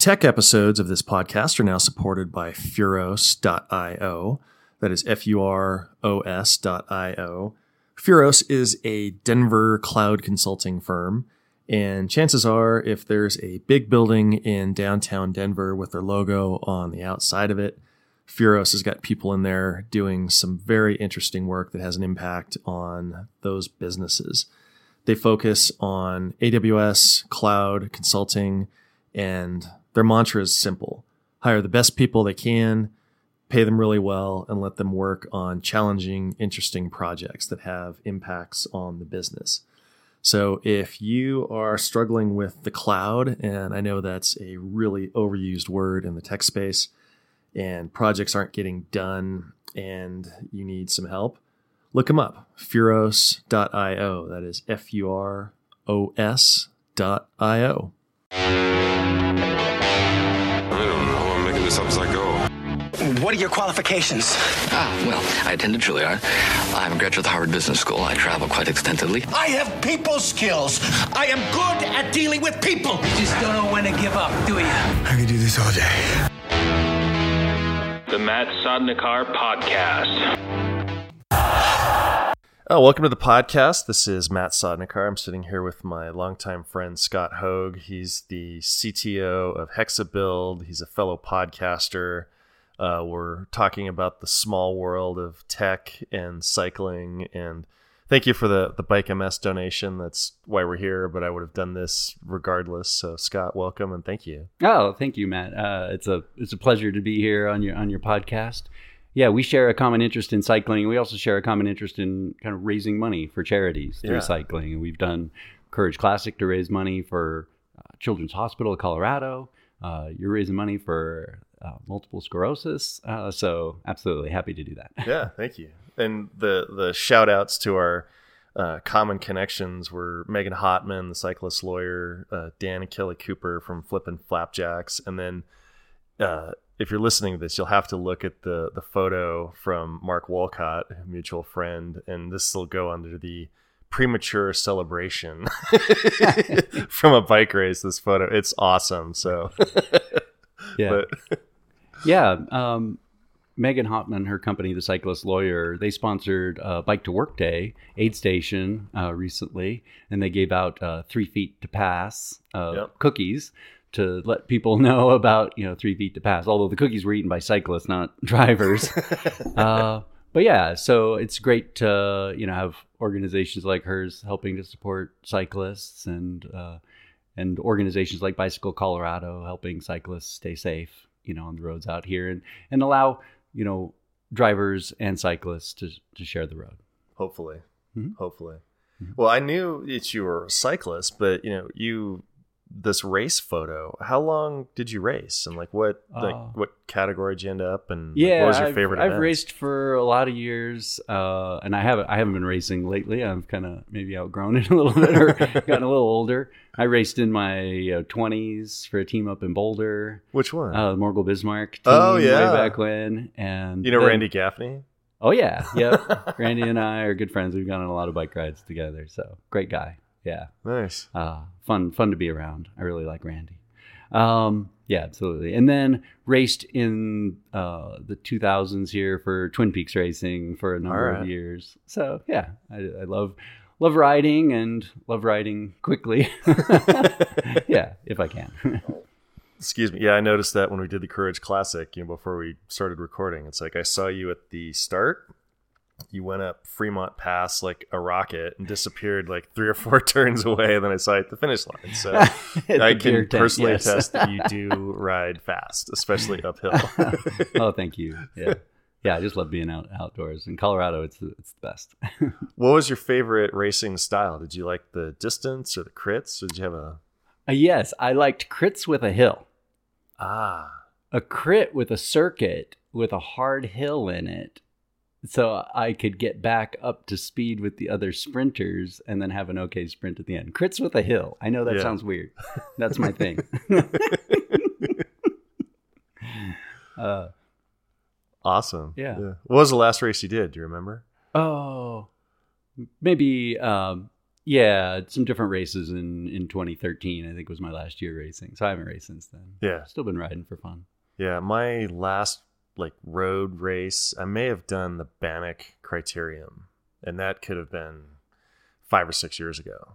Tech episodes of this podcast are now supported by Furos.io. That is F U R O S.io. Furos is a Denver cloud consulting firm. And chances are, if there's a big building in downtown Denver with their logo on the outside of it, Furos has got people in there doing some very interesting work that has an impact on those businesses. They focus on AWS, cloud, consulting, and their mantra is simple hire the best people they can, pay them really well, and let them work on challenging, interesting projects that have impacts on the business. So if you are struggling with the cloud, and I know that's a really overused word in the tech space, and projects aren't getting done and you need some help, look them up. Furos.io. That is F U R O S this up as I go. What are your qualifications? Ah, well, I attended Juilliard. I'm a graduate of the Harvard Business School. I travel quite extensively. I have people skills. I am good at dealing with people. You just don't know when to give up, do you? I could do this all day. The Matt Sodnikar Podcast. Oh, welcome to the podcast. This is Matt Sodnikar. I'm sitting here with my longtime friend Scott Hogg. He's the CTO of Hexabuild. He's a fellow podcaster. Uh, we're talking about the small world of tech and cycling. And thank you for the the Bike MS donation. That's why we're here. But I would have done this regardless. So Scott, welcome and thank you. Oh, thank you, Matt. Uh, it's a it's a pleasure to be here on your on your podcast. Yeah, we share a common interest in cycling. We also share a common interest in kind of raising money for charities through Yeah. cycling. And we've done Courage Classic to raise money for uh, Children's Hospital of Colorado. Uh, you're raising money for uh, multiple sclerosis. Uh, so absolutely happy to do that. Yeah, thank you. And the the shout outs to our uh, common connections were Megan Hottman, the cyclist lawyer, uh, Dan and Kelly Cooper from Flippin' Flapjacks, and then uh, if you're listening to this, you'll have to look at the the photo from Mark Walcott, mutual friend, and this will go under the premature celebration from a bike race. This photo, it's awesome. So, Yeah. Yeah. Um, Megan Hottman, her company, The Cyclist Lawyer, they sponsored uh, Bike to Work Day aid station uh, recently, and they gave out uh, three feet to pass Yep. cookies to let people know about you know three feet to pass. Although the cookies were eaten by cyclists, not drivers. uh, but yeah, so it's great to you know have organizations like hers helping to support cyclists and uh, and organizations like Bicycle Colorado helping cyclists stay safe, you know, on the roads out here and and allow you know drivers and cyclists to to share the road. hopefully Mhm. hopefully well i knew that you were a cyclist but you know you this race photo how long did you race and like what like Uh, what category did you end up and like, Yeah, what was your I've, favorite I've events? raced for a lot of years, uh, and I haven't I haven't been racing lately. I've kind of maybe outgrown it a little bit or gotten a little older. I raced in my twenties for a team up in Boulder, which one? uh, Morgul Bismarck. Oh, yeah. way back when, and you know then- randy gaffney Oh yeah, yep. Randy and I are good friends. We've gone on a lot of bike rides together. So great guy. Yeah, nice uh, fun fun to be around. I really like Randy. Um, yeah, absolutely. And then raced in uh, the 2000s here for Twin Peaks Racing for a number Alright. of years. So yeah, I, I love love riding and love riding quickly. yeah, if I can. excuse me yeah i noticed that when we did the courage classic you know before we started recording it's like i saw you at the start you went up fremont pass like a rocket and disappeared like three or four turns away and then i saw you at the finish line so I can tent, personally yes. attest that you do ride fast, especially uphill. oh, thank you. Yeah. Yeah, I just love being out outdoors. In Colorado, it's the, it's the best. what was your favorite racing style? Did you like the distance or the crits? Or did you have a Uh, yes, I liked crits with a hill. ah? A crit with a circuit with a hard hill in it. So I could get back up to speed with the other sprinters and then have an okay sprint at the end. Crits with a hill. I know that Yeah. sounds weird. That's my thing. uh, Awesome. Yeah. What was the last race you did? Do you remember? oh, maybe um, Yeah, some different races in in 2013. I think was my last year racing. So I haven't raced since then. Yeah. Still been riding for fun. Yeah, my last like road race, I may have done the Bannock Criterium, and that could have been five or six years ago.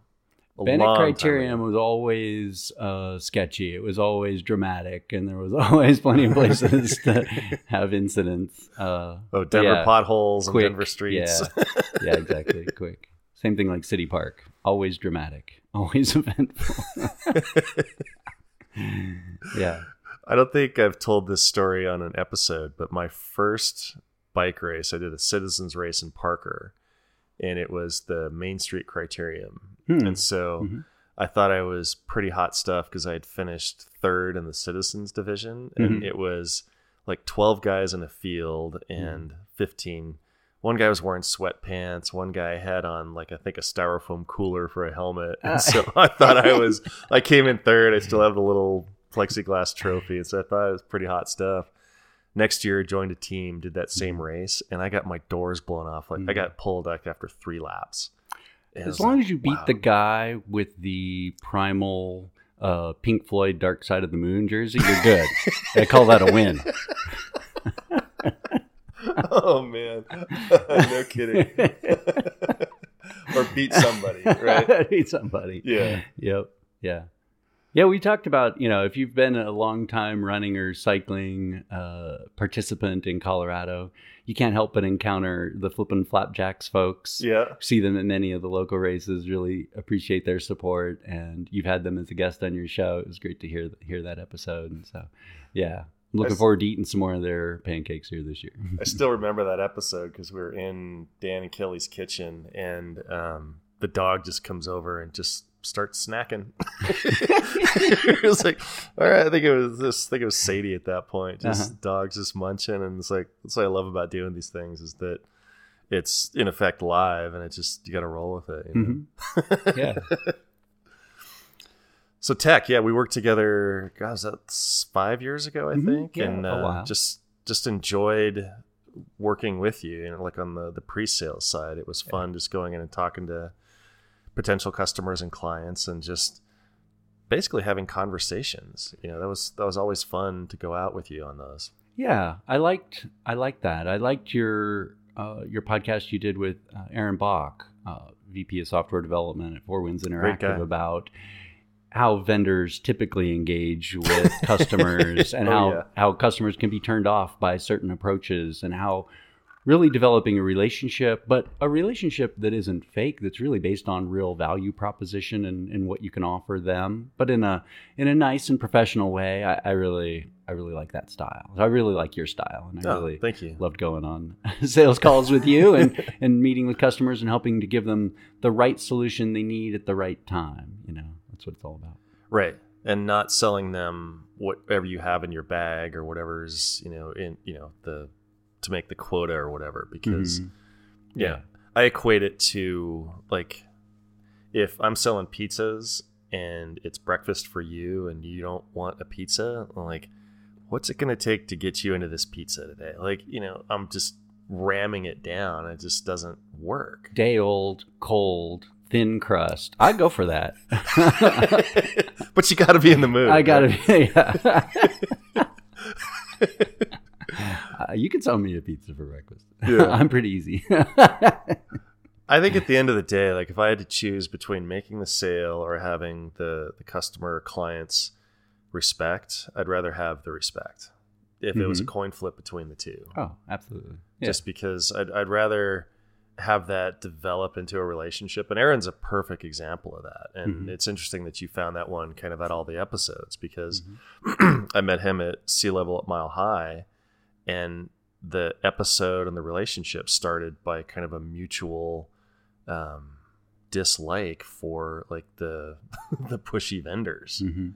A Bannock Criterium was always uh, sketchy. It was always dramatic, and there was always plenty of places to have incidents. Uh, Oh, Denver yeah, potholes quick, and Denver streets. Yeah, yeah, exactly. quick. Same thing like City Park. Always dramatic. Always eventful. yeah. I don't think I've told this story on an episode, but my first bike race, I did a citizens race in Parker, and it was the Main Street Criterium. Hmm. And so Mhm. I thought I was pretty hot stuff because I had finished third in the citizens division, and Mhm. it was like 12 guys in a field and 15. One guy was wearing sweatpants. One guy had on like I think a styrofoam cooler for a helmet. And Ah. so I thought I was I came in third. I still have the little plexiglass trophy. So I thought it was pretty hot stuff. Next year, joined a team, did that same race, and I got my doors blown off. Like I got pulled like after three laps. And As long like, as you beat wow. the guy with the primal uh, Pink Floyd Dark Side of the Moon jersey, you're good. I call that a win. oh man, no kidding. or beat somebody, right? beat somebody. Yeah. Yep. Yeah. Yeah, we talked about, you know, if you've been a long time running or cycling uh, participant in Colorado, you can't help but encounter the flippin' flapjacks folks. Yeah. See them at many of the local races, really appreciate their support. And you've had them as a guest on your show. It was great to hear hear that episode. And so, yeah, I'm looking s- forward to eating some more of their pancakes here this year. I still remember that episode because we were in Dan and Kelly's kitchen, and um, the dog just comes over and just starts snacking. it was like, all right, I think it was this. I think it was Sadie at that point. Just Uh-huh. dogs just munching, and it's like that's what I love about doing these things is that it's in effect live, and it's just you got to roll with it. You know? Mhm. yeah. So tech, yeah, we worked together. God, that's five years ago? I Mhm, think, yeah, and a uh, while. just just enjoyed working with you. You know, like on the the pre-sale side, it was fun just going in and talking to potential customers and clients, and just basically having conversations. You know, that was that was always fun to go out with you on those. Yeah, I liked I liked that. I liked your uh, your podcast you did with uh, Aaron Bach, uh, VP of Software Development at Four Winds. Interactive, about how vendors typically engage with customers and Oh, how yeah. how customers can be turned off by certain approaches and how really developing a relationship, but a relationship that isn't fake, that's really based on real value proposition and, and what you can offer them, but in a in a nice and professional way. I, I really I really like that style. I really like your style, and I Oh, really thank you. loved going on sales calls with you and and meeting with customers and helping to give them the right solution they need at the right time. You know, that's what it's all about. Right. And not selling them whatever you have in your bag or whatever's, you know, in, you know, the, to make the quota or whatever, because Mhm. yeah, I equate it to like, if I'm selling pizzas and it's breakfast for you and you don't want a pizza, I'm like, what's it going to take to get you into this pizza today? Like, you know, I'm just ramming it down. It just doesn't work. Day old, cold, thin crust. I go for that. but you got to be in the mood. I gotta right? be. Yeah. Uh, you can sell me a pizza for breakfast. Yeah. I'm pretty easy. I think at the end of the day, like if I had to choose between making the sale or having the the customer or clients respect, I'd rather have the respect. If it was a Mhm. coin flip between the two, oh, absolutely. Yeah. just because I'd, I'd rather have that develop into a relationship. And Aaron's a perfect example of that. And Mhm. it's interesting that you found that one kind of at all the episodes because Mm-hmm. I met him at Sea Level at Mile High, and the episode and the relationship started by kind of a mutual um, dislike for like the the pushy vendors, Mhm.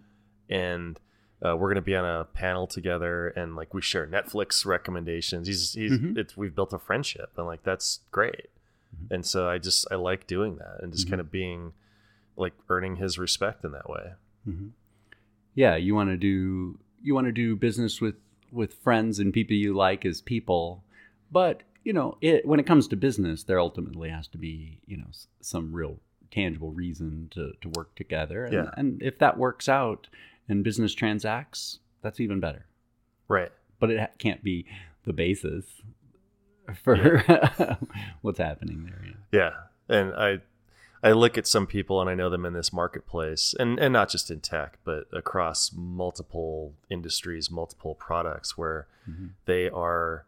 and uh, we're gonna be on a panel together, and like we share Netflix recommendations. He's he's Mhm. it's we've built a friendship, and like that's great. Mm-hmm. And so I just I like doing that and just kind of being like earning his respect in that way. Mhm. Yeah, you want to do you want to do business with with friends and people you like as people, but you know, it when it comes to business, there ultimately has to be you know some real tangible reason to to work together. And, Yeah. and if that works out and business transacts, that's even better. Right. But it can't be the basis for what's happening there. Yeah. Yeah. And I I look at some people and I know them in this marketplace and, and not just in tech, but across multiple industries, multiple products where mm-hmm. they are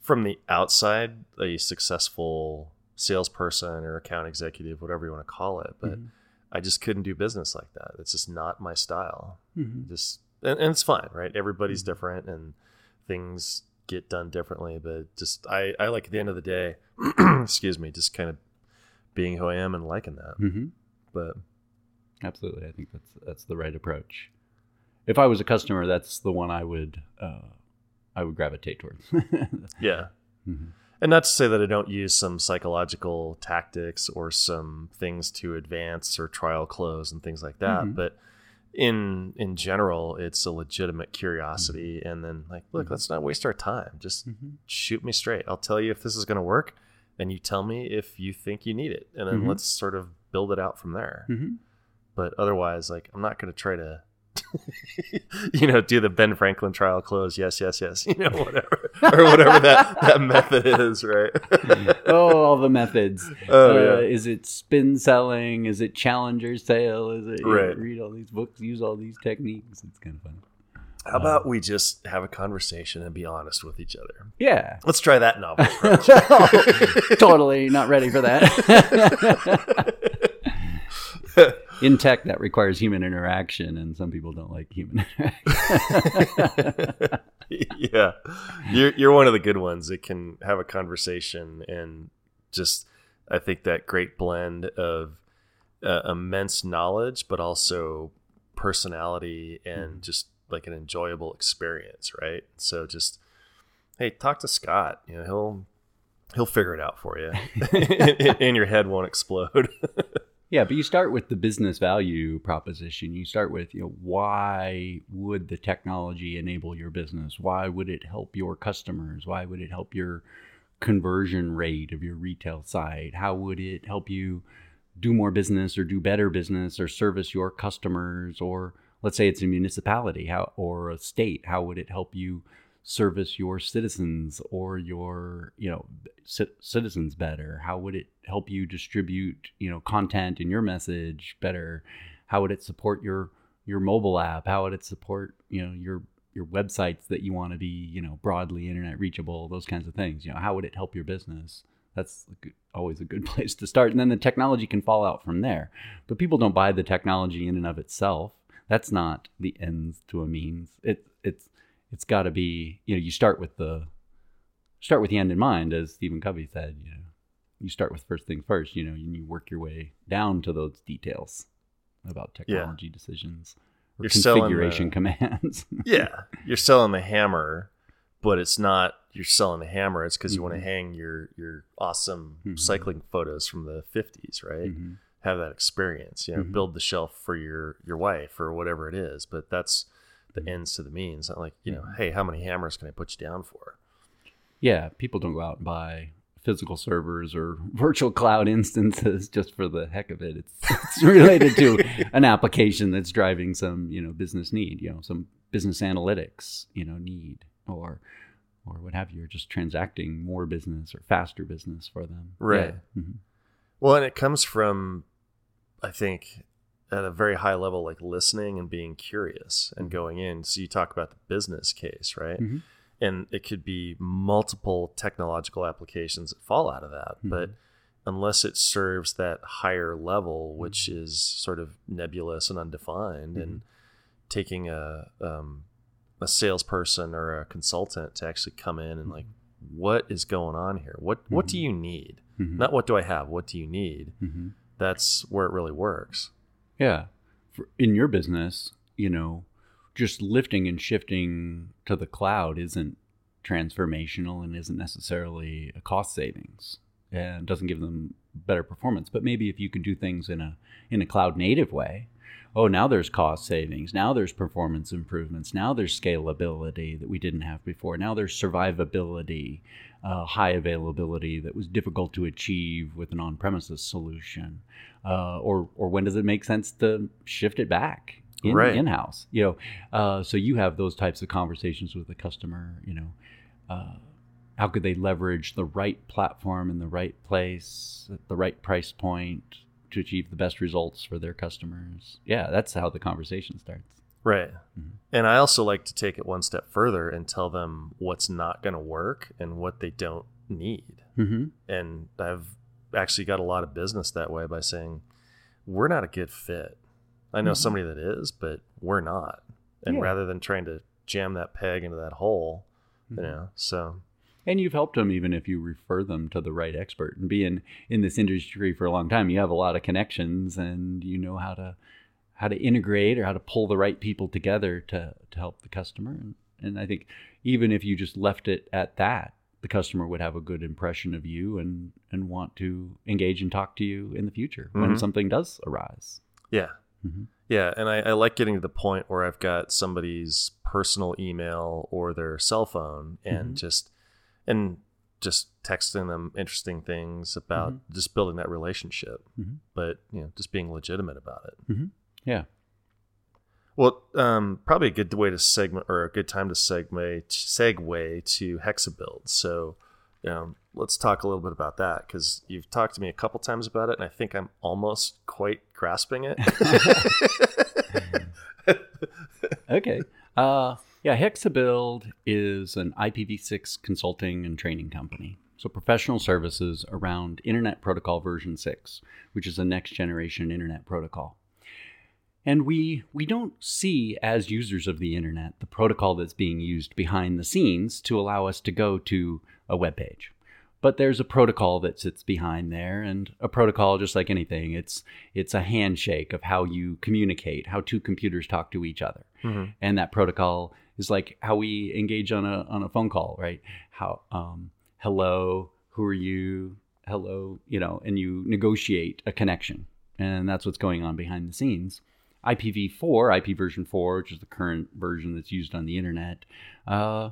from the outside a successful salesperson or account executive, whatever you want to call it. But mm-hmm. I just couldn't do business like that. It's just not my style. Mm-hmm. Just and, and it's fine, right? Everybody's different and things get done differently. But just I, I like at the end of the day, excuse me, just kind of being who I am and liking that. Mm-hmm. But Absolutely, I think that's that's the right approach. If I was a customer, that's the one I would uh, I would gravitate towards. yeah. Mhm. And not to say that I don't use some psychological tactics or some things to advance or trial close and things like that, Mhm. but in in general, it's a legitimate curiosity. Mm-hmm. And then like, look, let's not waste our time. Just Mhm. shoot me straight. I'll tell you if this is going to work, and you tell me if you think you need it, and then Mhm. let's sort of build it out from there. Mhm. But otherwise, like, I'm not going to try to. you know, do the Ben Franklin trial close. Yes, yes, yes. You know, whatever or whatever that that method is, right? oh, all the methods. Oh, Uh, yeah. Is it spin selling? Is it challenger sale? Is it Right. read all these books, use all these techniques? It's kind of fun. How about we just have a conversation and be honest with each other? Yeah, Let's try that novel approach. totally not ready for that. In tech, that requires human interaction, and some people don't like human interaction. yeah, you're you're one of the good ones that can have a conversation and just I think that great blend of uh, immense knowledge, but also personality and just like an enjoyable experience, right? So just hey, talk to Scott. You know, he'll he'll figure it out for you, and your head won't explode. Yeah, but you start with the business value proposition. You start with, you know, why would the technology enable your business? Why would it help your customers? Why would it help your conversion rate of your retail site? How would it help you do more business or do better business or service your customers or let's say it's a municipality how or a state, how would it help you service your citizens or your you know ci- citizens better? How would it help you distribute you know content in your message better? How would it support your your mobile app? How would it support you know your your websites that you want to be you know broadly internet reachable those kinds of things? You know how would it help your business? That's always a good place to start. And then the technology can fall out from there. But people don't buy the technology in and of itself that's not the ends to a means it it's it's got to be you know you start with the start with the end in mind as stephen covey said you know you start with first things first you know and you work your way down to those details about technology decisions or You're configuration the- commands yeah, you're selling the hammer, but it's not you're selling the hammer. It's because you want to hang your your awesome Mhm. cycling photos from the 50s, right? Mhm. Have that experience. You know, Mhm. build the shelf for your your wife or whatever it is. But that's the Mm-hmm. ends to the means. Not like you know, hey, how many hammers can I put you down for? yeah people don't go out and buy physical servers or virtual cloud instances just for the heck of it it's, it's related to an application that's driving some you know business need you know some business analytics you know need or or what have you or just transacting more business or faster business for them Right. Yeah. Mhm. Well, and it comes from, I think, at a very high level, like listening and being curious and going in. So you talk about the business case, right? Mhm. And it could be multiple technological applications that fall out of that. Mm-hmm. But unless it serves that higher level, which mm-hmm. is sort of nebulous and undefined, and mm-hmm. taking a um, a salesperson or a consultant to actually come in and like, what is going on here? What what do you need? Not what do I have? What do you need? That's where it really works. Yeah. For, in your business, you know, just lifting and shifting to the cloud isn't transformational and isn't necessarily a cost savings and doesn't give them better performance. But maybe if you can do things in a in a cloud native way oh, now there's cost savings. Now there's performance improvements. Now there's scalability that we didn't have before. Now there's survivability, uh, high availability that was difficult to achieve with an on-premises solution. Uh, or, or when does it make sense to shift it back in, Right. in-house? You know, uh, so you have those types of conversations with the customer. You know, uh, how could they leverage the right platform in the right place at the right price point to achieve the best results for their customers yeah that's how the conversation starts Right. Mm-hmm. And I also like to take it one step further and tell them what's not going to work and what they don't need. mm-hmm. And I've actually got a lot of business that way by saying, we're not a good fit. I know somebody that is, but we're not. And Mm-hmm. Yeah. rather than trying to jam that peg into that hole, Mm-hmm. you know, so and you've helped them even if you refer them to the right expert and being in this industry for a long time you have a lot of connections and you know how to how to integrate or how to pull the right people together to to help the customer and, and i think even if you just left it at that the customer would have a good impression of you and and want to engage and talk to you in the future when Mhm. something does arise yeah. Mhm. Yeah. And I, I like getting to the point where I've got somebody's personal email or their cell phone and Mm-hmm. just, and just texting them interesting things about just building that relationship, Mhm. but, you know, just being legitimate about it. Yeah Well, um, probably a good way to segment or a good time to segue segue to Hexabuild. So, um, let's talk a little bit about that because you've talked to me a couple times about it, and I think I'm almost quite grasping it. okay. Uh, yeah, Hexabuild is an IPv6 consulting and training company. So, professional services around Internet Protocol version 6, which is a next generation Internet protocol. And we, we don't see, as users of the Internet, the protocol that's being used behind the scenes to allow us to go to a web page. But there's a protocol that sits behind there, and a protocol, just like anything, it's it's a handshake of how you communicate, how two computers talk to each other and that protocol is like how we engage on a on a phone call, right? How um, hello, who are you? Hello, you know, and you negotiate a connection, and that's what's going on behind the scenes. IPv4, IP version 4, which is the current version that's used on the internet, uh,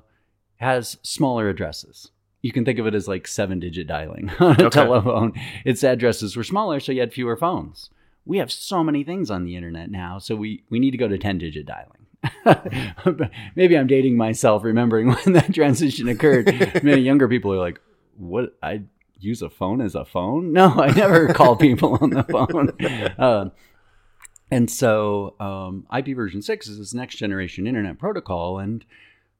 has smaller addresses. You can think of it as like seven digit dialing on a Okay. telephone. Its addresses were smaller, so you had fewer phones. We have so many things on the internet now, so we, we need to go to 10 digit dialing. Maybe I'm dating myself, remembering when that transition occurred. Many younger people are like, "What? I use a phone as a phone? No, I never call people on the phone." Uh, and so, um, IP version six is this next generation internet protocol, and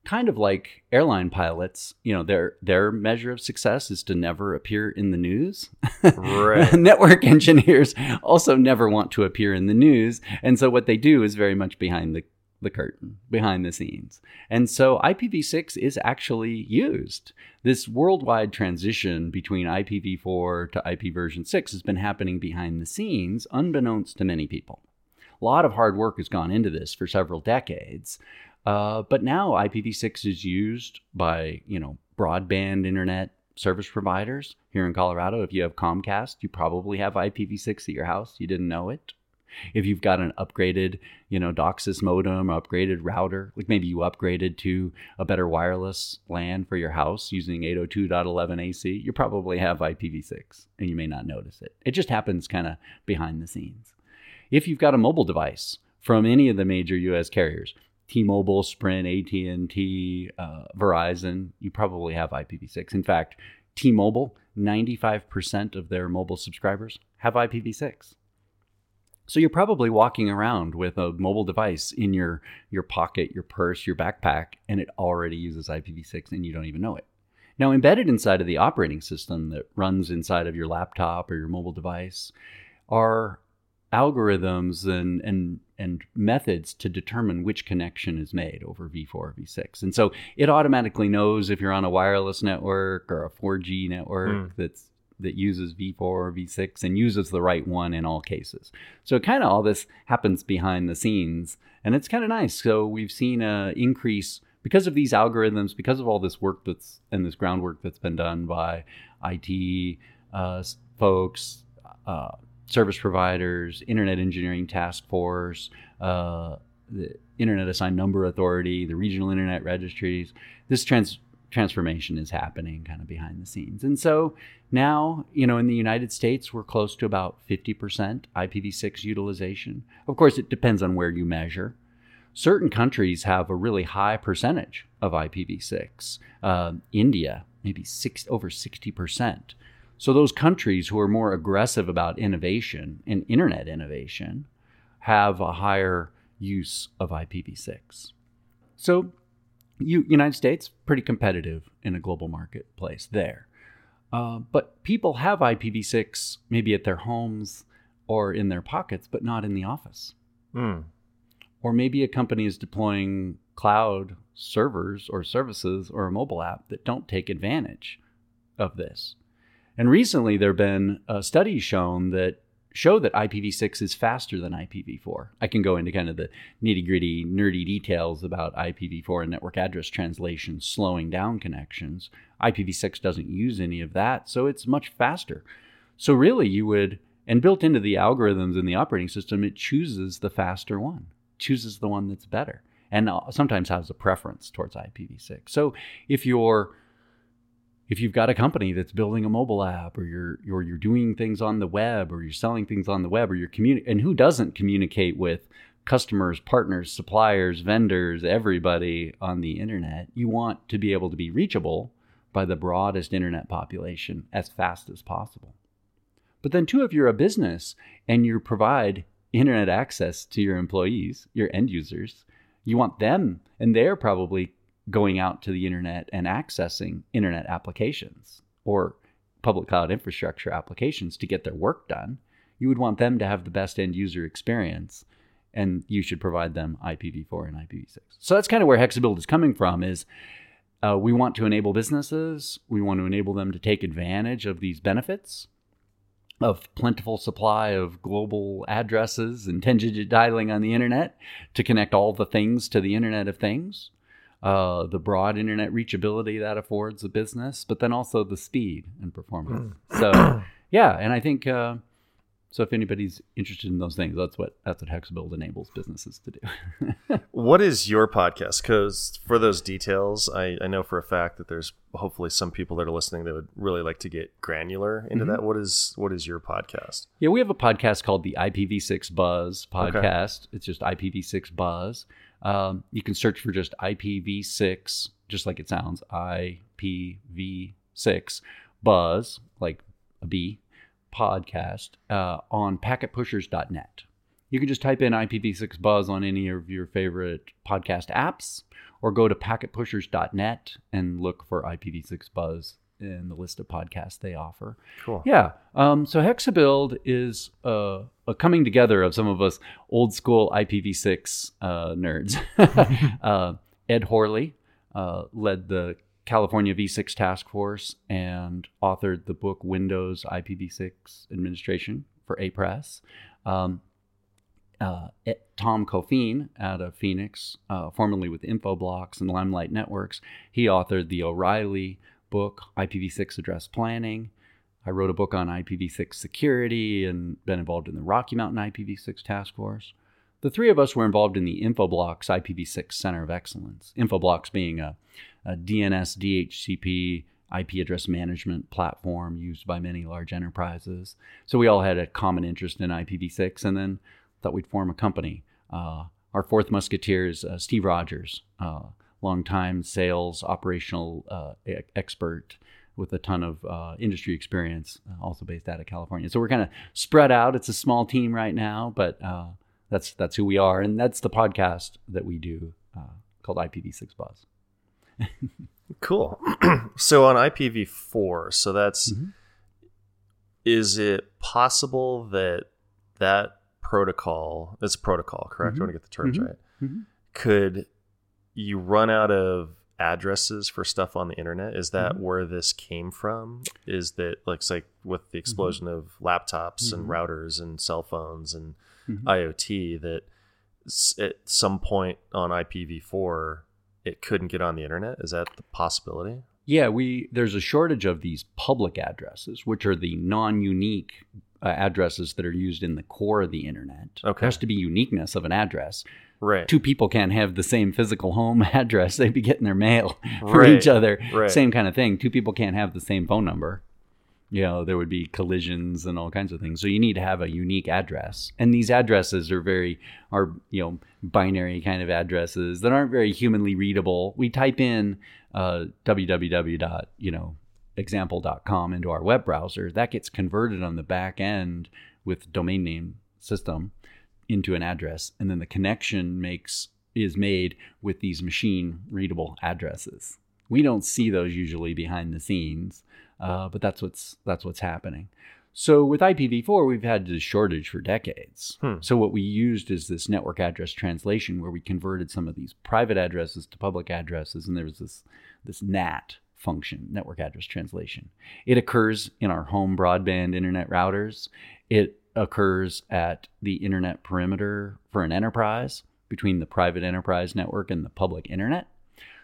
kind of like airline pilots, you know, their their measure of success is to never appear in the news. Right. Network engineers also never want to appear in the news, and so what they do is very much behind the the curtain, behind the scenes. And so IPv6 is actually used. This worldwide transition between IPv4 to IP version 6 has been happening behind the scenes, unbeknownst to many people. A lot of hard work has gone into this for several decades. Uh, but now IPv6 is used by, you know, broadband internet service providers here in Colorado. If you have Comcast, you probably have IPv6 at your house. You didn't know it. If you've got an upgraded, you know, DOCSIS modem upgraded router, like maybe you upgraded to a better wireless LAN for your house using 802.11 AC, you probably have IPv6 and you may not notice it. It just happens kind of behind the scenes. If you've got a mobile device from any of the major US carriers, T-Mobile, Sprint, AT&T, uh, Verizon, you probably have IPv6. In fact, T-Mobile, 95% of their mobile subscribers have IPv6. So you're probably walking around with a mobile device in your your pocket, your purse, your backpack, and it already uses IPv6 and you don't even know it. Now, embedded inside of the operating system that runs inside of your laptop or your mobile device are algorithms and and and methods to determine which connection is made over V4 or V6. And so it automatically knows if you're on a wireless network or a 4G network that's that uses V4 or V6 and uses the right one in all cases. So kind of all this happens behind the scenes and it's kind of nice. So we've seen a increase because of these algorithms, because of all this work that's and this groundwork that's been done by IT uh, folks, uh, service providers, Internet Engineering Task Force, uh, the Internet Assigned Number Authority, the regional Internet registries. This trans- transformation is happening kind of behind the scenes. And so now, you know, in the United States, we're close to about 50% IPv6 utilization. Of course, it depends on where you measure. Certain countries have a really high percentage of IPv6. Uh, India, maybe six, over 60%. So those countries who are more aggressive about innovation and internet innovation have a higher use of IPv6. So you, United States, pretty competitive in a global marketplace there. Uh, but people have IPv6 maybe at their homes or in their pockets, but not in the office. Hmm. Or maybe a company is deploying cloud servers or services or a mobile app that don't take advantage of this. And recently, there have been uh, studies shown that show that IPv6 is faster than IPv4. I can go into kind of the nitty gritty, nerdy details about IPv4 and network address translation slowing down connections. IPv6 doesn't use any of that, so it's much faster. So, really, you would, and built into the algorithms in the operating system, it chooses the faster one, chooses the one that's better, and uh, sometimes has a preference towards IPv6. So, if you're if you've got a company that's building a mobile app or you're or you're doing things on the web or you're selling things on the web or you're communi- and who doesn't communicate with customers, partners, suppliers, vendors, everybody on the internet, you want to be able to be reachable by the broadest internet population as fast as possible. But then too if you're a business and you provide internet access to your employees, your end users, you want them and they're probably going out to the internet and accessing internet applications or public cloud infrastructure applications to get their work done, you would want them to have the best end user experience and you should provide them IPv4 and IPv6. So that's kind of where Hexabuild is coming from is uh, we want to enable businesses, we want to enable them to take advantage of these benefits of plentiful supply of global addresses and 10 digit dialing on the internet to connect all the things to the internet of things uh, the broad internet reachability that affords a business, but then also the speed and performance. so, yeah, and I think uh, so. If anybody's interested in those things, that's what that's what Hexabuild enables businesses to do. what is your podcast? Because for those details, I, I know for a fact that there's hopefully some people that are listening that would really like to get granular into Mm-hmm. that. What is what is your podcast? yeah, we have a podcast called the IPv6 Buzz podcast. It's just IPv6 Buzz. Um, you can search for just IPv6, just like it sounds, IPv6 Buzz, like a B podcast uh, on packetpushers.net. You can just type in IPv6 Buzz on any of your favorite podcast apps or go to packetpushers.net and look for IPv6 Buzz in the list of podcasts they offer. Cool. Yeah. Um, so Hexabuild is uh, a coming together of some of us old school IPv6 uh, nerds. uh, Ed Horley uh, led the California V6 task force and authored the book Windows IPv6 Administration for Apress. Um, uh, Tom Coffeen out of Phoenix, uh, formerly with Infoblox and Limelight Networks, he authored the O'Reilly book, IPv6 Address Planning. I wrote a book on IPv6 security and been involved in the Rocky Mountain IPv6 task force. The three of us were involved in the Infoblox IPv6 Center of Excellence. Infoblox being a, a DNS DHCP IP address management platform used by many large enterprises. So we all had a common interest in IPv6 and then thought we'd form a company. Uh, our fourth musketeer is uh, Steve Rogers, uh, longtime sales operational uh, e- expert with a ton of uh, industry experience, uh, also based out of California. So we're kind of spread out. It's a small team right now, but uh, that's that's who we are, and that's the podcast that we do uh, called IPv6 Buzz. Cool. so on IPv4, so that's Mm-hmm. is it possible that that protocol, it's a protocol, correct? I want to get the terms Mhm. right. Mhm. Could you run out of addresses for stuff on the internet? Is that Mm-hmm. where this came from? Is that like say with the explosion of laptops and Mhm. routers and cell phones and Mhm. IoT that s- at some point on IPv4 it couldn't get on the internet? Is that the possibility? Yeah, we there's a shortage of these public addresses, which are the non-unique uh, addresses that are used in the core of the internet. Okay. There has to be uniqueness of an address. Right. Two people can't have the same physical home address. They'd be getting their mail from Right, each other. right. Same kind of thing. Two people can't have the same phone number. You know, there would be collisions and all kinds of things. So you need to have a unique address. And these addresses are very are, you know, binary kind of addresses that aren't very humanly readable. We type in uh, www. dot, You know, example.com into our web browser. That gets converted on the back end with domain name system into an address and then the connection makes is made with these machine readable addresses. We don't see those usually behind the scenes uh, but that's what's that's what's happening. So with ipv4 we've had this shortage for decades. Hmm. so what we used is this network address translation where we converted some of these private addresses to public addresses and there was this this nat function network address translation. It occurs in our home broadband internet routers. It occurs at the internet perimeter for an enterprise between the private enterprise network and the public internet.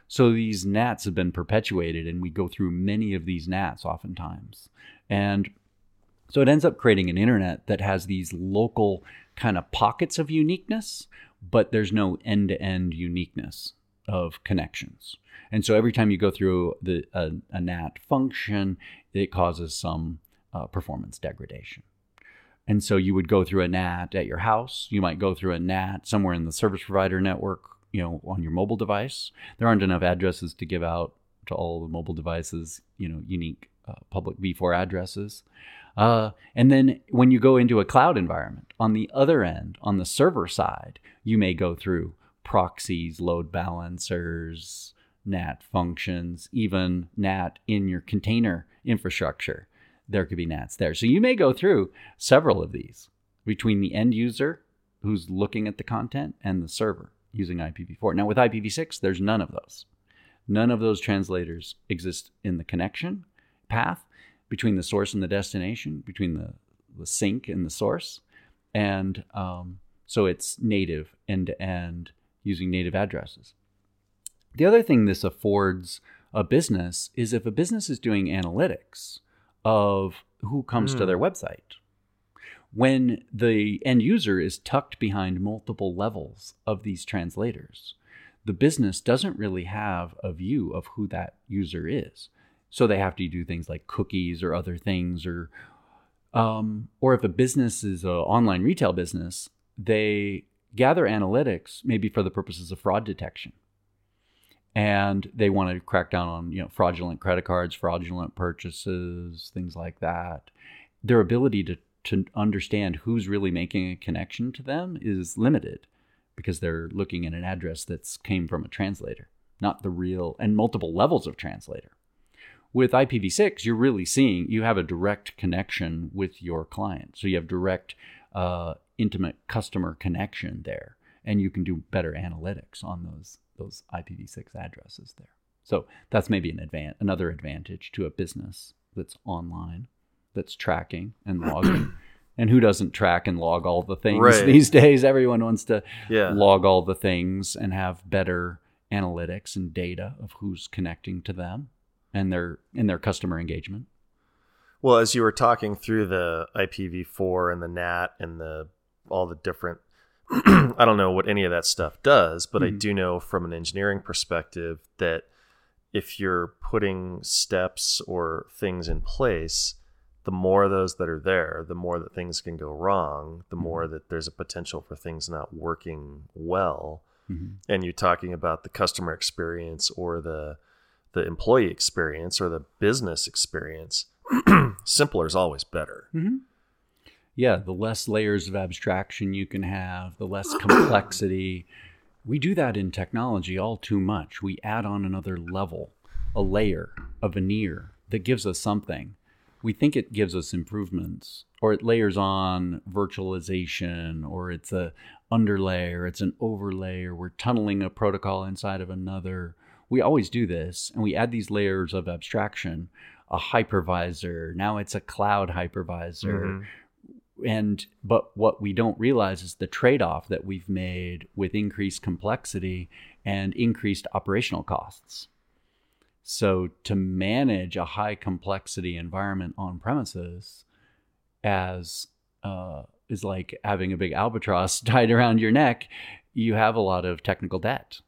So these NATs have been perpetuated, and we go through many of these NATs oftentimes. And so it ends up creating an internet that has these local kind of pockets of uniqueness, but there's no end to end uniqueness of connections. And so every time you go through the a, a NAT function, it causes some uh, performance degradation. And so you would go through a NAT at your house. You might go through a NAT somewhere in the service provider network, you know, on your mobile device. There aren't enough addresses to give out to all the mobile devices, you know, unique uh, public V4 addresses. Uh, and then when you go into a cloud environment, on the other end, on the server side, you may go through proxies, load balancers, NAT functions, even NAT in your container infrastructure there could be NATs there. So you may go through several of these between the end user who's looking at the content and the server using IPv4. Now with IPv6, there's none of those. None of those translators exist in the connection path between the source and the destination, between the, the sink and the source. And um, so it's native end to end using native addresses. The other thing this affords a business is if a business is doing analytics, of who comes to their website. When the end user is tucked behind multiple levels of these translators, the business doesn't really have a view of who that user is. So they have to do things like cookies or other things, or um, or if a business is an online retail business, they gather analytics maybe for the purposes of fraud detection and they want to crack down on you know fraudulent credit cards, fraudulent purchases, things like that. Their ability to to understand who's really making a connection to them is limited because they're looking at an address that's came from a translator, not the real and multiple levels of translator. With IPv6, you're really seeing you have a direct connection with your client, so you have direct, uh, intimate customer connection there, and you can do better analytics on those those IPv6 addresses there. So that's maybe an advan- another advantage to a business that's online, that's tracking and logging. and who doesn't track and log all the things Right. these days? Everyone wants to Yeah. log all the things and have better analytics and data of who's connecting to them and their in their customer engagement. Well, as you were talking through the IPv4 and the NAT and the all the different I don't know what any of that stuff does, but I hmm. do know from an engineering perspective that if you're putting steps or things in place, the more of those that are there, the more that things can go wrong, the hmm. more that there's a potential for things not working well. Mm-hmm. And you're talking about the customer experience or the the employee experience or the business experience. Simpler is always better. Mm-hmm. Yeah, the less layers of abstraction you can have, the less complexity. We do that in technology all too much. We add on another level, a layer, a veneer that gives us something. We think it gives us improvements, or it layers on virtualization, or it's a underlay, or it's an overlay, or we're tunneling a protocol inside of another. We always do this, and we add these layers of abstraction. A hypervisor, now it's a cloud hypervisor mm-hmm. And but what we don't realize is the trade-off that we've made with increased complexity and increased operational costs so to manage a high complexity environment on premises as uh, is like having a big albatross tied around your neck, you have a lot of technical debt.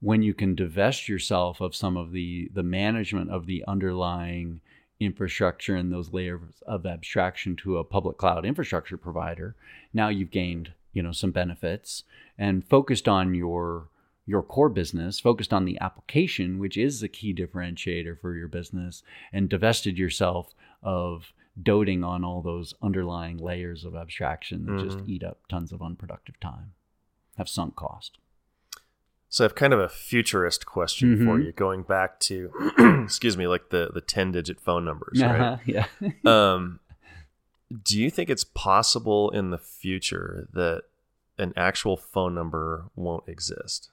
When you can divest yourself of some of the the management of the underlying infrastructure and those layers of abstraction to a public cloud infrastructure provider, now you've gained you know some benefits and focused on your your core business, focused on the application, which is the key differentiator for your business, and divested yourself of doting on all those underlying layers of abstraction that just mm-hmm. eat up tons of unproductive time, have sunk cost. So I have kind of a futurist question for Mhm. you, going back to, excuse me, like the the ten digit phone numbers, Uh-huh, right? yeah. um, do you think it's possible in the future that an actual phone number won't exist?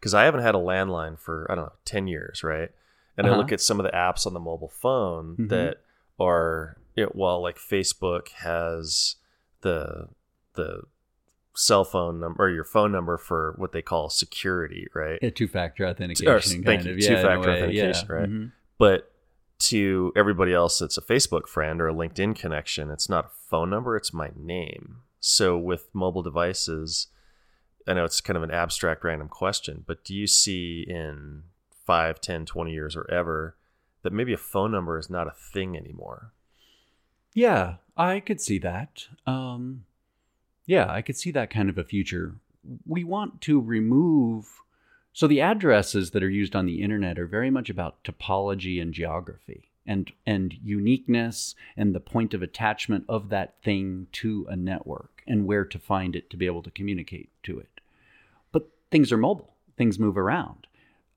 Because I haven't had a landline for I don't know ten years, right? And I Uh-huh. look at some of the apps on the mobile phone Mhm. that are, you know, well, like Facebook has the the cell phone number or your phone number for what they call security, right? Yeah, two-factor authentication, thank kind you, of. Yeah, in a two-factor authentication, yeah. right? Mhm. But to everybody else that's a Facebook friend or a LinkedIn connection, it's not a phone number, it's my name. So with mobile devices, I know it's kind of an abstract random question, but do you see in 5, 10, 20 years or ever that maybe a phone number is not a thing anymore? Yeah, I could see that. Um, yeah, I could see that kind of a future. We want to remove. So the addresses that are used on the internet are very much about topology and geography and and uniqueness and the point of attachment of that thing to a network and where to find it to be able to communicate to it. But things are mobile. Things move around.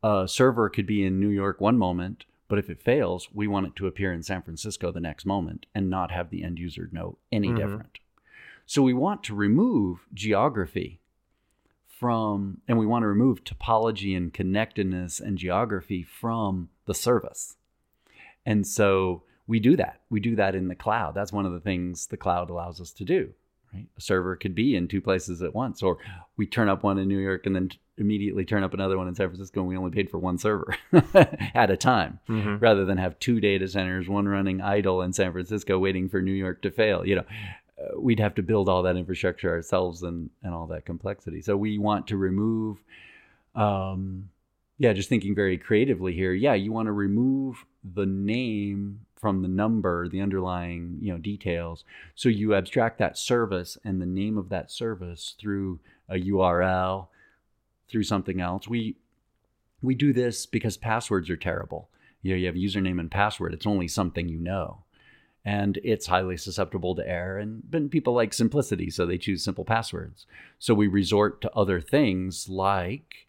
A server could be in New York one moment, but if it fails, we want it to appear in San Francisco the next moment and not have the end user know any Mhm. different. So we want to remove geography from, and we want to remove topology and connectedness and geography from the service. And so we do that. We do that in the cloud. That's one of the things the cloud allows us to do. Right? A server could be in two places at once, or we turn up one in New York and then t- immediately turn up another one in San Francisco, and we only paid for one server at a time, Mhm. rather than have two data centers, one running idle in San Francisco, waiting for New York to fail. You know, we'd have to build all that infrastructure ourselves and and all that complexity. So we want to remove, um, yeah, just thinking very creatively here. Yeah, you want to remove the name from the number, the underlying you know details. So you abstract that service and the name of that service through a URL, through something else. We we do this because passwords are terrible. You know, you have username and password. It's only something you know and it's highly susceptible to error. And but people like simplicity, so they choose simple passwords. So we resort to other things like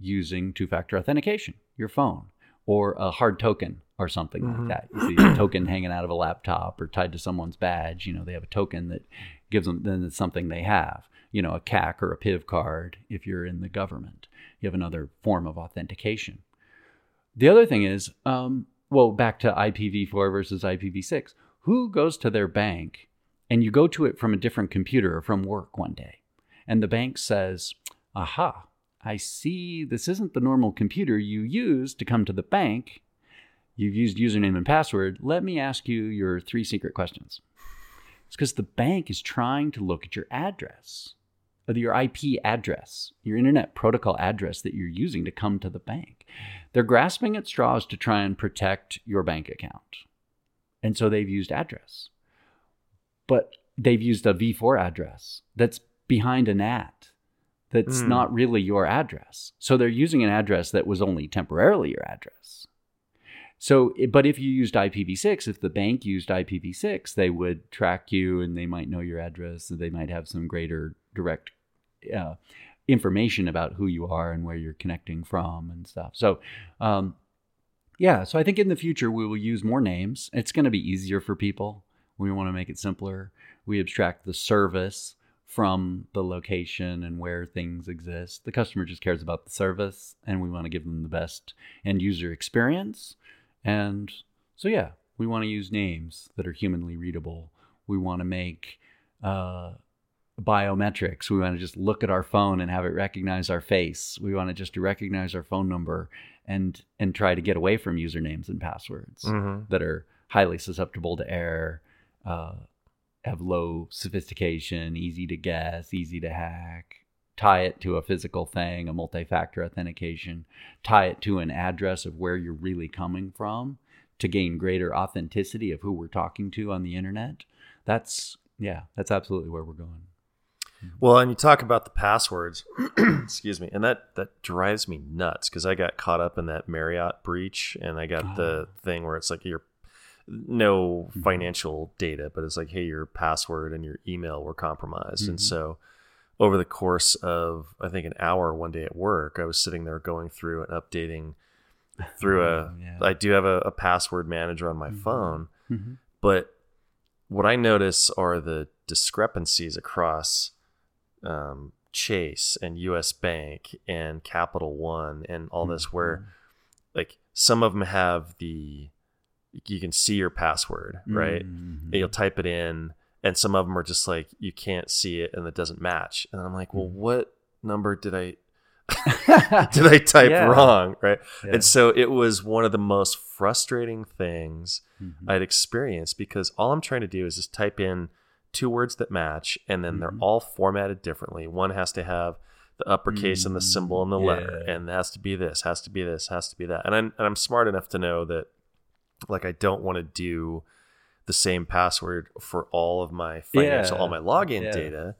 using two-factor authentication, your phone, or a hard token or something Mhm. like that. You see a token hanging out of a laptop or tied to someone's badge. You know, they have a token that gives them then it's something they have. You know, a CAC or a PIV card if you're in the government. You have another form of authentication. The other thing is, um, well, back to IPv4 versus IPv6. Who goes to their bank and you go to it from a different computer or from work one day, and the bank says, Aha, I see this isn't the normal computer you use to come to the bank. You've used username and password. Let me ask you your three secret questions. It's because the bank is trying to look at your address, uh, your IP address, your internet protocol address that you're using to come to the bank. They're grasping at straws to try and protect your bank account. And so they've used address. But they've used a V4 address that's behind a NAT that's Hmm. not really your address. So they're using an address that was only temporarily your address. So, but if you used IPv6, if the bank used IPv6, they would track you and they might know your address and they might have some greater direct uh, information about who you are and where you're connecting from and stuff. So, um, yeah, so I think in the future we will use more names. It's going to be easier for people. We want to make it simpler. We abstract the service from the location and where things exist. The customer just cares about the service, and we want to give them the best end user experience. And so, yeah, we want to use names that are humanly readable. We want to make uh, biometrics. We want to just look at our phone and have it recognize our face. We want to just to recognize our phone number and and try to get away from usernames and passwords Mhm. that are highly susceptible to error. Uh, have low sophistication, easy to guess, easy to hack. Tie it to a physical thing, a multi factor authentication, tie it to an address of where you're really coming from to gain greater authenticity of who we're talking to on the internet. That's, yeah, that's absolutely where we're going. Mm-hmm. Well, and you talk about the passwords, excuse me, and that that drives me nuts because I got caught up in that Marriott breach, and I got the oh. thing where it's like your no mm-hmm. financial data, but it's like, hey, your password and your email were compromised, and mm-hmm. so over the course of I think an hour one day at work, I was sitting there going through and updating through a. Oh, yeah. I do have a, a password manager on my phone, but what I notice are the discrepancies across um, Chase and U.S. Bank and Capital One and all this, where like some of them have the you can see your password, right? And you'll type it in, and some of them are just like you can't see it and it doesn't match. And I'm like, well, what number did I did I type Yeah. wrong, right? Yeah. And so it was one of the most frustrating things Mm-hmm. I'd experienced because all I'm trying to do is just type in two words that match, and then Mm-hmm. they're all formatted differently. One has to have the uppercase and the symbol and the letter, Mm, and it has to be this, has to be this, has to be that. And I'm and I'm smart enough to know that, like, I don't want to do the same password for all of my financial, Yeah. all my login Yeah. data,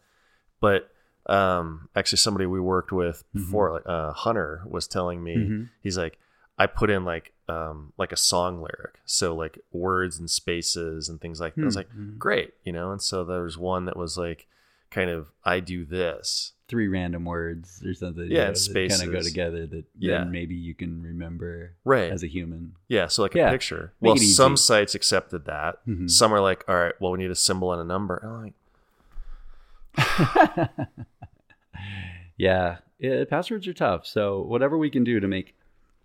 but um actually somebody we worked with Mm-hmm. before like uh hunter was telling me he's like i put in like um like a song lyric so like words and spaces and things like that i was like Mm-hmm. great you know and so there was one that was like kind of i do this Three random words or something. Yeah, and that kind of go together that Yeah. then maybe you can remember Right. as a human. yeah so like Yeah. a picture Make well some sites accepted that Mhm. some are like all right well we need a symbol and a number and i'm like Yeah, yeah, passwords are tough. So whatever we can do to make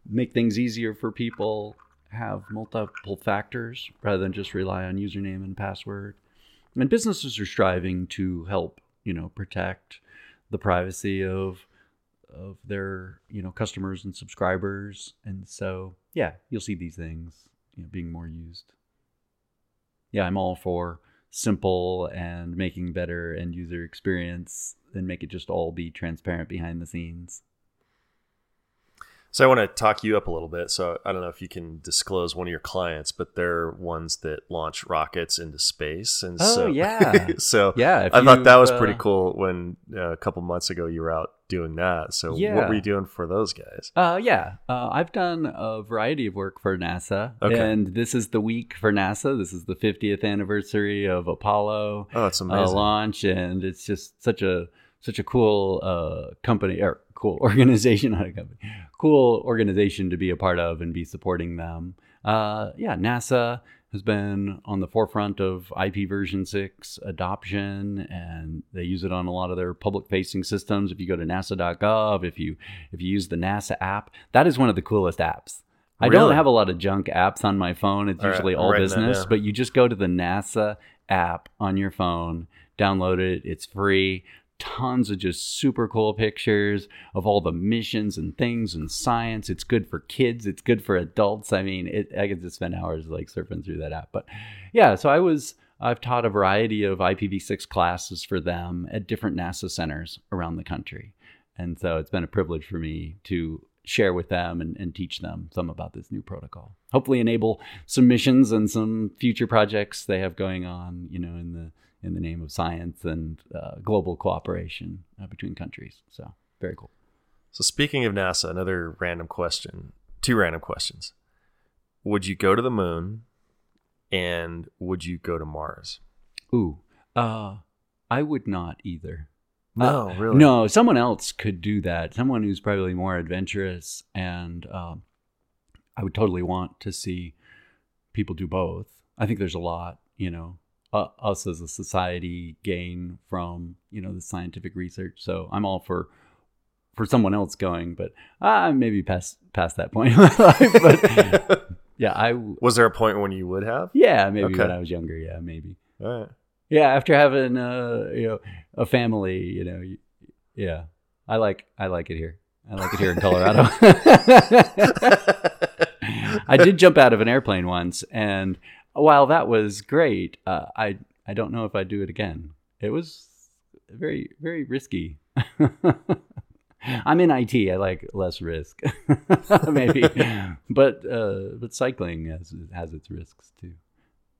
make things easier for people, have multiple factors rather than just rely on username and password. And businesses are striving to help, you know, protect the privacy of of their, you know, customers and subscribers. And so, yeah, you'll see these things, you know, being more used. Yeah, I'm all for simple and making better end user experience and make it just all be transparent behind the scenes. So I want to talk you up a little bit. So I don't know if you can disclose one of your clients, but they're ones that launch rockets into space. And Oh, so, yeah. so Yeah, I thought that was pretty uh, cool when uh, a couple months ago you were out doing that. So what were you doing for those guys? Uh, yeah, uh, I've done a variety of work for NASA, Okay. and this is the week for NASA. This is the 50th anniversary of Apollo Oh, it's uh, amazing. launch, and it's just such a such a cool uh, company or cool organization, not a company, cool organization to be a part of and be supporting them. Uh, yeah, NASA has been on the forefront of IP version 6 adoption and they use it on a lot of their public facing systems. If you go to nasa.gov if you if you use the NASA app that is one of the coolest apps. I don't have a lot of junk apps on my phone. It's All right, usually I'm all business but you just go to the NASA app on your phone download it it's free tons of just super cool pictures of all the missions and things and science. It's good for kids. It's good for adults. I mean it, i could just spend hours like surfing through that app. But yeah so i was i've taught a variety of ipv6 classes for them at different nasa centers around the country. And so it's been a privilege for me to share with them and, and teach them some about this new protocol. Hopefully enable some missions and some future projects they have going on you know in the in the name of science and uh, global cooperation uh, between countries so very cool So speaking of NASA, another random question, two random questions. Would you go to the moon and would you go to Mars? ooh uh i would not either No, Uh, really? No, someone else could do that. Someone who's probably more adventurous, and um, I would totally want to see people do both. I think there's a lot, you know, uh, us as a society gain from you know the scientific research. So I'm all for for someone else going, but uh, maybe past past that point in my life. But yeah, I Was there a point when you would have? yeah maybe Okay. when I was younger. Yeah, maybe. All right. Yeah, after having uh, you know a family, you know, yeah, I like I like it here. I like it here in Colorado. I did jump out of an airplane once, and while that was great, uh, I I don't know if I'd do it again. It was very very risky. I'm in IT. I like less risk, maybe, but uh, but cycling has has its risks too.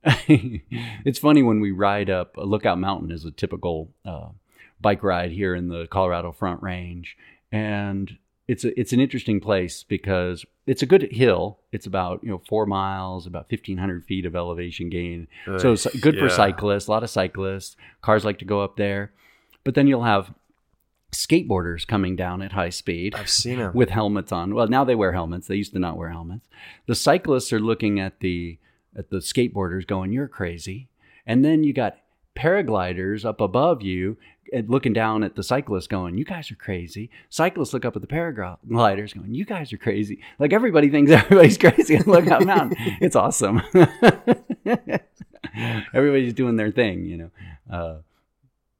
it's funny when we ride up Lookout Mountain is a typical uh, bike ride here in the Colorado Front Range, and it's a, it's an interesting place because it's a good hill. It's about you know four miles, about fifteen hundred feet of elevation gain. so it's good for cyclists. A lot of cyclists. Cars like to go up there, but then you'll have skateboarders coming down at high speed I've seen him. with helmets on. Well, now they wear helmets. They used to not wear helmets. The cyclists are looking at the at the skateboarders, going, "You're crazy," and then you got paragliders up above you and looking down at the cyclists going you guys are crazy cyclists look up at the paragliders going you guys are crazy like everybody thinks everybody's crazy and Lookout Mountain it's awesome everybody's doing their thing you know uh,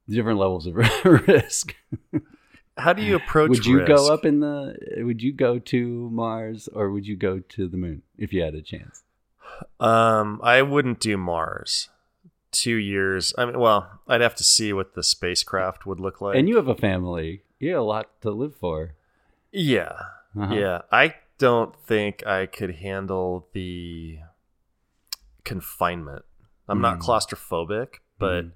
different levels of risk How do you approach? would you risk? go up in the would you go to mars or would you go to the moon if you had a chance Um, I wouldn't do Mars. Two years. I mean, well, I'd have to see what the spacecraft would look like. and you have a family you have a lot to live for yeah, Uh-huh. yeah. I don't think I could handle the confinement. I'm not Mm. claustrophobic, but Mm.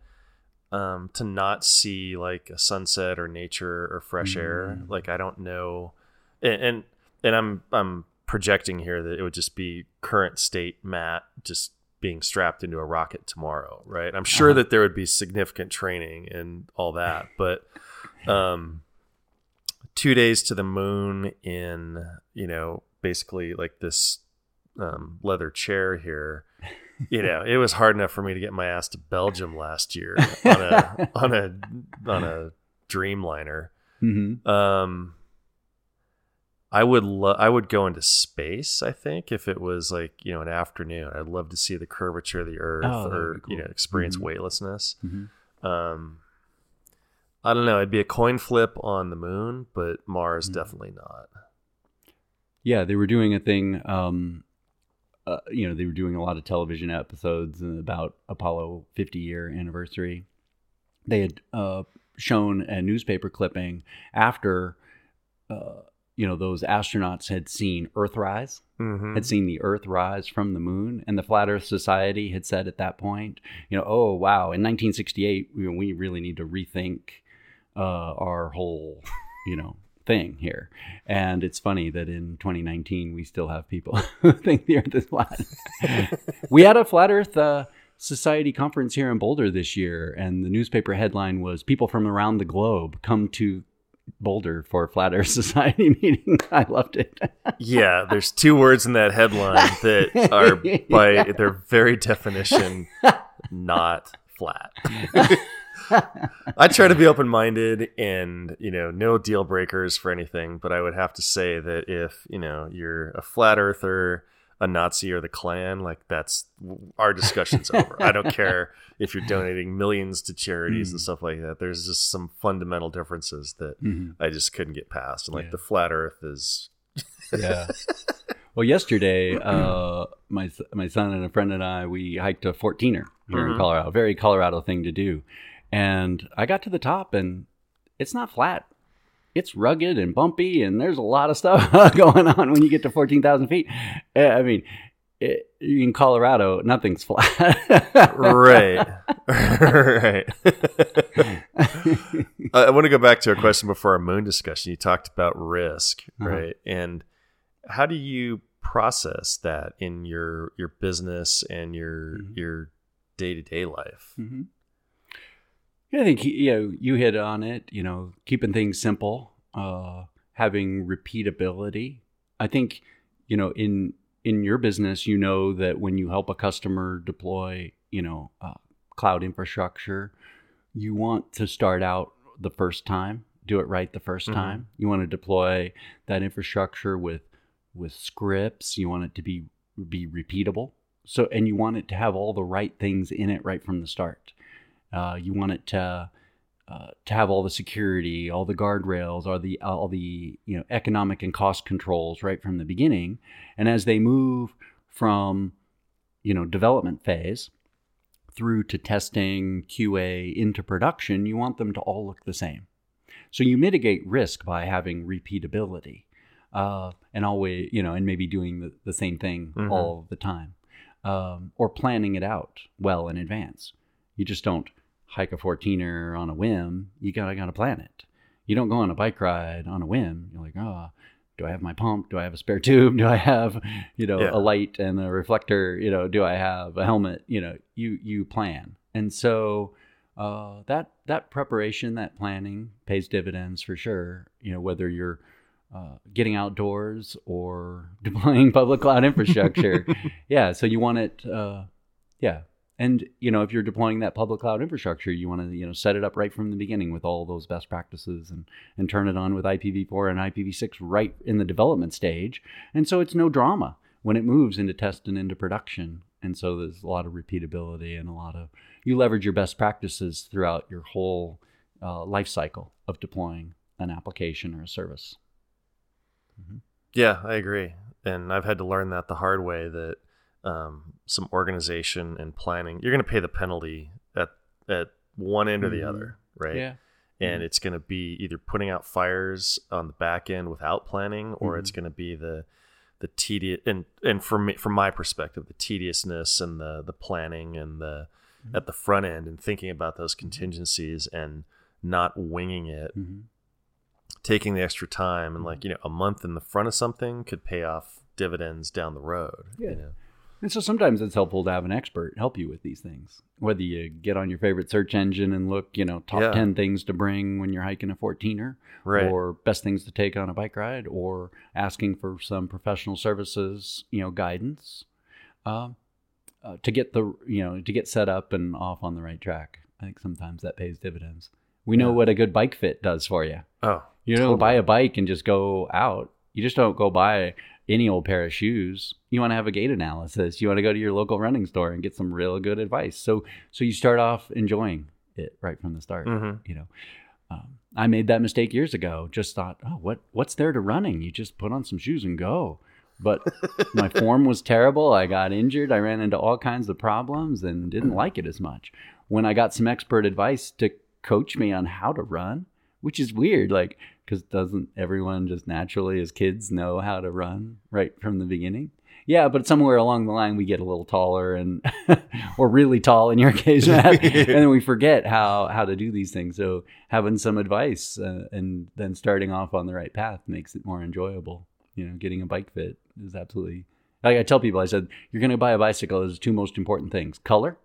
um, to not see like a sunset or nature or fresh air, Mm. like I don't know, and, and and I'm I'm projecting here that it would just be current state Matt just being strapped into a rocket tomorrow, right? I'm sure Uh-huh. that there would be significant training and all that, but um, two days to the moon in you know basically like this um, leather chair here. You know, it was hard enough for me to get my ass to Belgium last year on a on a on a Dreamliner. mm-hmm. Um, I would lo- I would go into space. I think if it was like you know an afternoon, I'd love to see the curvature of the Earth Oh, or be you know cool. experience Mhm. weightlessness. Mhm. Um, I don't know. It'd be a coin flip on the moon, but Mars Mhm. definitely not. Yeah, they were doing a thing. Um, uh, you know, they were doing a lot of television episodes about Apollo 50 year anniversary. They had uh, shown a newspaper clipping after, uh, you know, those astronauts had seen Earthrise, Mm-hmm. had seen the Earth rise from the moon, and the Flat Earth Society had said at that point, you know, oh wow, in 1968, we, we really need to rethink uh, our whole, you know, thing here. And it's funny that in 2019 we still have people who think the Earth is flat. we had a Flat Earth uh, Society conference here in Boulder this year, and the newspaper headline was "People from around the globe come to." Boulder for Flat Earth Society meeting. I loved it. Yeah, there's two words in that headline that are by their very definition not flat. I try to be open minded and, you know, no deal breakers for anything, but I would have to say that if, you know, you're a flat earther, a Nazi or the Klan, like that's our discussion's over. I don't care if you're donating millions to charities and stuff like that. There's just some fundamental differences that Mhm. I just couldn't get past. And like Yeah. the flat earth is yeah. Well, yesterday, uh, my my son and a friend and I we hiked a 14er here in Mhm. Colorado. Very Colorado thing to do, and I got to the top, and it's not flat. It's rugged and bumpy, and there's a lot of stuff going on when you get to 14,000 feet. Uh, I mean, it, in Colorado, nothing's flat. right right I want to go back to a question before our moon discussion. You talked about risk, Uh-huh. right? And how do you process that in your your business and your Mhm. your day to day life? hmm I think you know you hit on it. You know, keeping things simple, uh, having repeatability. I think you know in in your business, you know that when you help a customer deploy, you know, uh, cloud infrastructure, you want to start out the first time, do it right the 1st Mhm. time. You want to deploy that infrastructure with with scripts. You want it to be be repeatable. So, and you want it to have all the right things in it right from the start. Uh, you want it to uh, to have all the security, all the guardrails, all the all the you know economic and cost controls right from the beginning. And as they move from you know development phase through to testing, QA, into production, you want them to all look the same. So you mitigate risk by having repeatability uh, and always, you know, and maybe doing the, the same thing Mhm. all the time um, or planning it out well in advance. You just don't hike a 14er on a whim. You gotta, gotta plan it. You don't go on a bike ride on a whim. You're like, oh, do I have my pump? Do I have a spare tube? Do I have, you know, Yeah. a light and a reflector? You know, do I have a helmet? You know, you you plan, and so uh, that that preparation, that planning, pays dividends for sure. You know, whether you're uh, getting outdoors or deploying public cloud infrastructure, yeah. So you want it, uh, yeah. And you know, if you're deploying that public cloud infrastructure, you want to you know set it up right from the beginning with all those best practices and and turn it on with IPv4 and IPv6 right in the development stage. And so it's no drama when it moves into test and into production. And so there's a lot of repeatability and a lot of you leverage your best practices throughout your whole uh, life cycle of deploying an application or a service. Yeah, I agree. And I've had to learn that the hard way that um, some organization and planning, you're going to pay the penalty at, at one end or the Mhm. other, right? Yeah. And it's going to be either putting out fires on the back end without planning, or Mhm. it's going to be the the tedious and and from me, from my perspective, the tediousness and the the planning and the Mm-hmm. at the front end and thinking about those contingencies and not winging it taking the extra time and Mm-hmm. like you know a month in the front of something could pay off dividends down the road Yeah. you know? And so sometimes it's helpful to have an expert help you with these things. Whether you get on your favorite search engine and look, you know, top Yeah. 10 things to bring when you're hiking a 14er, Right. or best things to take on a bike ride, or asking for some professional services, you know, guidance um, uh, to get the, you know, to get set up and off on the right track. I think sometimes that pays dividends. We know Yeah. what a good bike fit does for you. oh You don't Totally. buy a bike and just go out. You just don't go buy any old pair of shoes. You want to have a gait analysis. You want to go to your local running store and get some real good advice. So so you start off enjoying it right from the start. Mhm. You know, um, I made that mistake years ago. Just thought, oh, what what's there to running? You just put on some shoes and go. But my form was terrible. I got injured. I ran into all kinds of problems and didn't like it as much. When I got some expert advice to coach me on how to run, which is weird, like, because doesn't everyone just naturally as kids know how to run right from the beginning? Yeah, but somewhere along the line we get a little taller and or really tall in your case, Matt, and then we forget how how to do these things. So having some advice uh, and then starting off on the right path makes it more enjoyable. You know, getting a bike fit is absolutely. Like I tell people, I said you're going to buy a bicycle. There's two most important things: color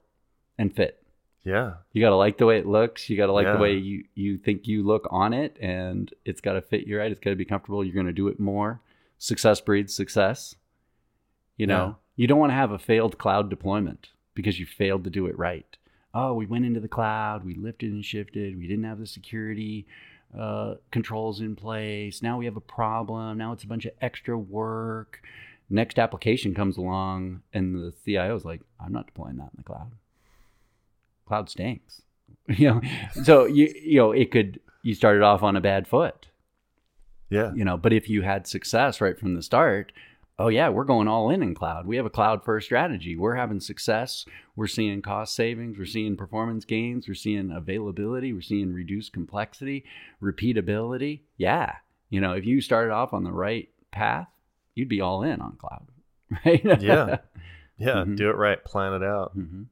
and fit. Yeah You got to like the way it looks. You got to like Yeah. the way you, you think you look on it, and it's got to fit you right. It's got to be comfortable. You're going to do it more. Success breeds success. You know, Yeah. you don't want to have a failed cloud deployment because you failed to do it right. Oh, we went into the cloud, we lifted and shifted, we didn't have the security uh, controls in place. Now we have a problem. Now it's a bunch of extra work. Next application comes along, and the CIO is like, I'm not deploying that in the cloud cloud stinks. You know, so you you know it could you started off on a bad foot. yeah You know, but if you had success right from the start, oh yeah, we're going all in in cloud. We have a cloud first strategy. We're having success. We're seeing cost savings. We're seeing performance gains. We're seeing availability. We're seeing reduced complexity, repeatability. Yeah, you know, if you started off on the right path, you'd be all in on cloud, right? yeah yeah Mhm. do it right plan it out hmm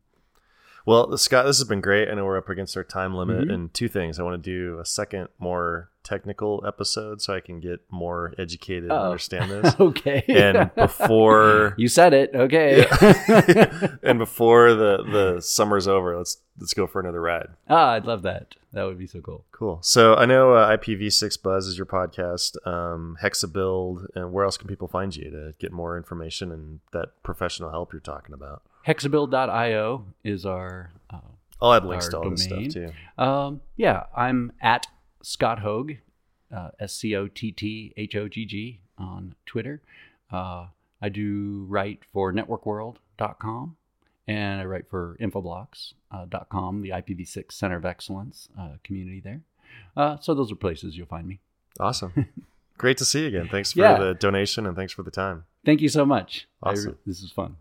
well scott this has been great i know we're up against our time limit Mhm. and two things i want to do a second more technical episode so i can get more educated and Oh. understand this okay. and before you said it. Okay. and before the the summer's over let's let's go for another ride Ah, I'd love that. That would be so cool. Cool. So I know uh, IPv6 Buzz is your podcast, um, Hexabuild, and where else can people find you to get more information and that professional help you're talking about? Hexabuild.io is our. Uh, I'll add links to all this stuff too. um, yeah, I'm at Scott Hogg, uh, S C O T T H O G G on Twitter. Uh, I do write for NetworkWorld.com and I write for Infoblox.com, the IPv6 Center of Excellence uh, community there. Uh, so those are places you'll find me. Awesome. Great to see you again. Thanks for Yeah. the donation and thanks for the time. Thank you so much. I- Awesome. this is fun.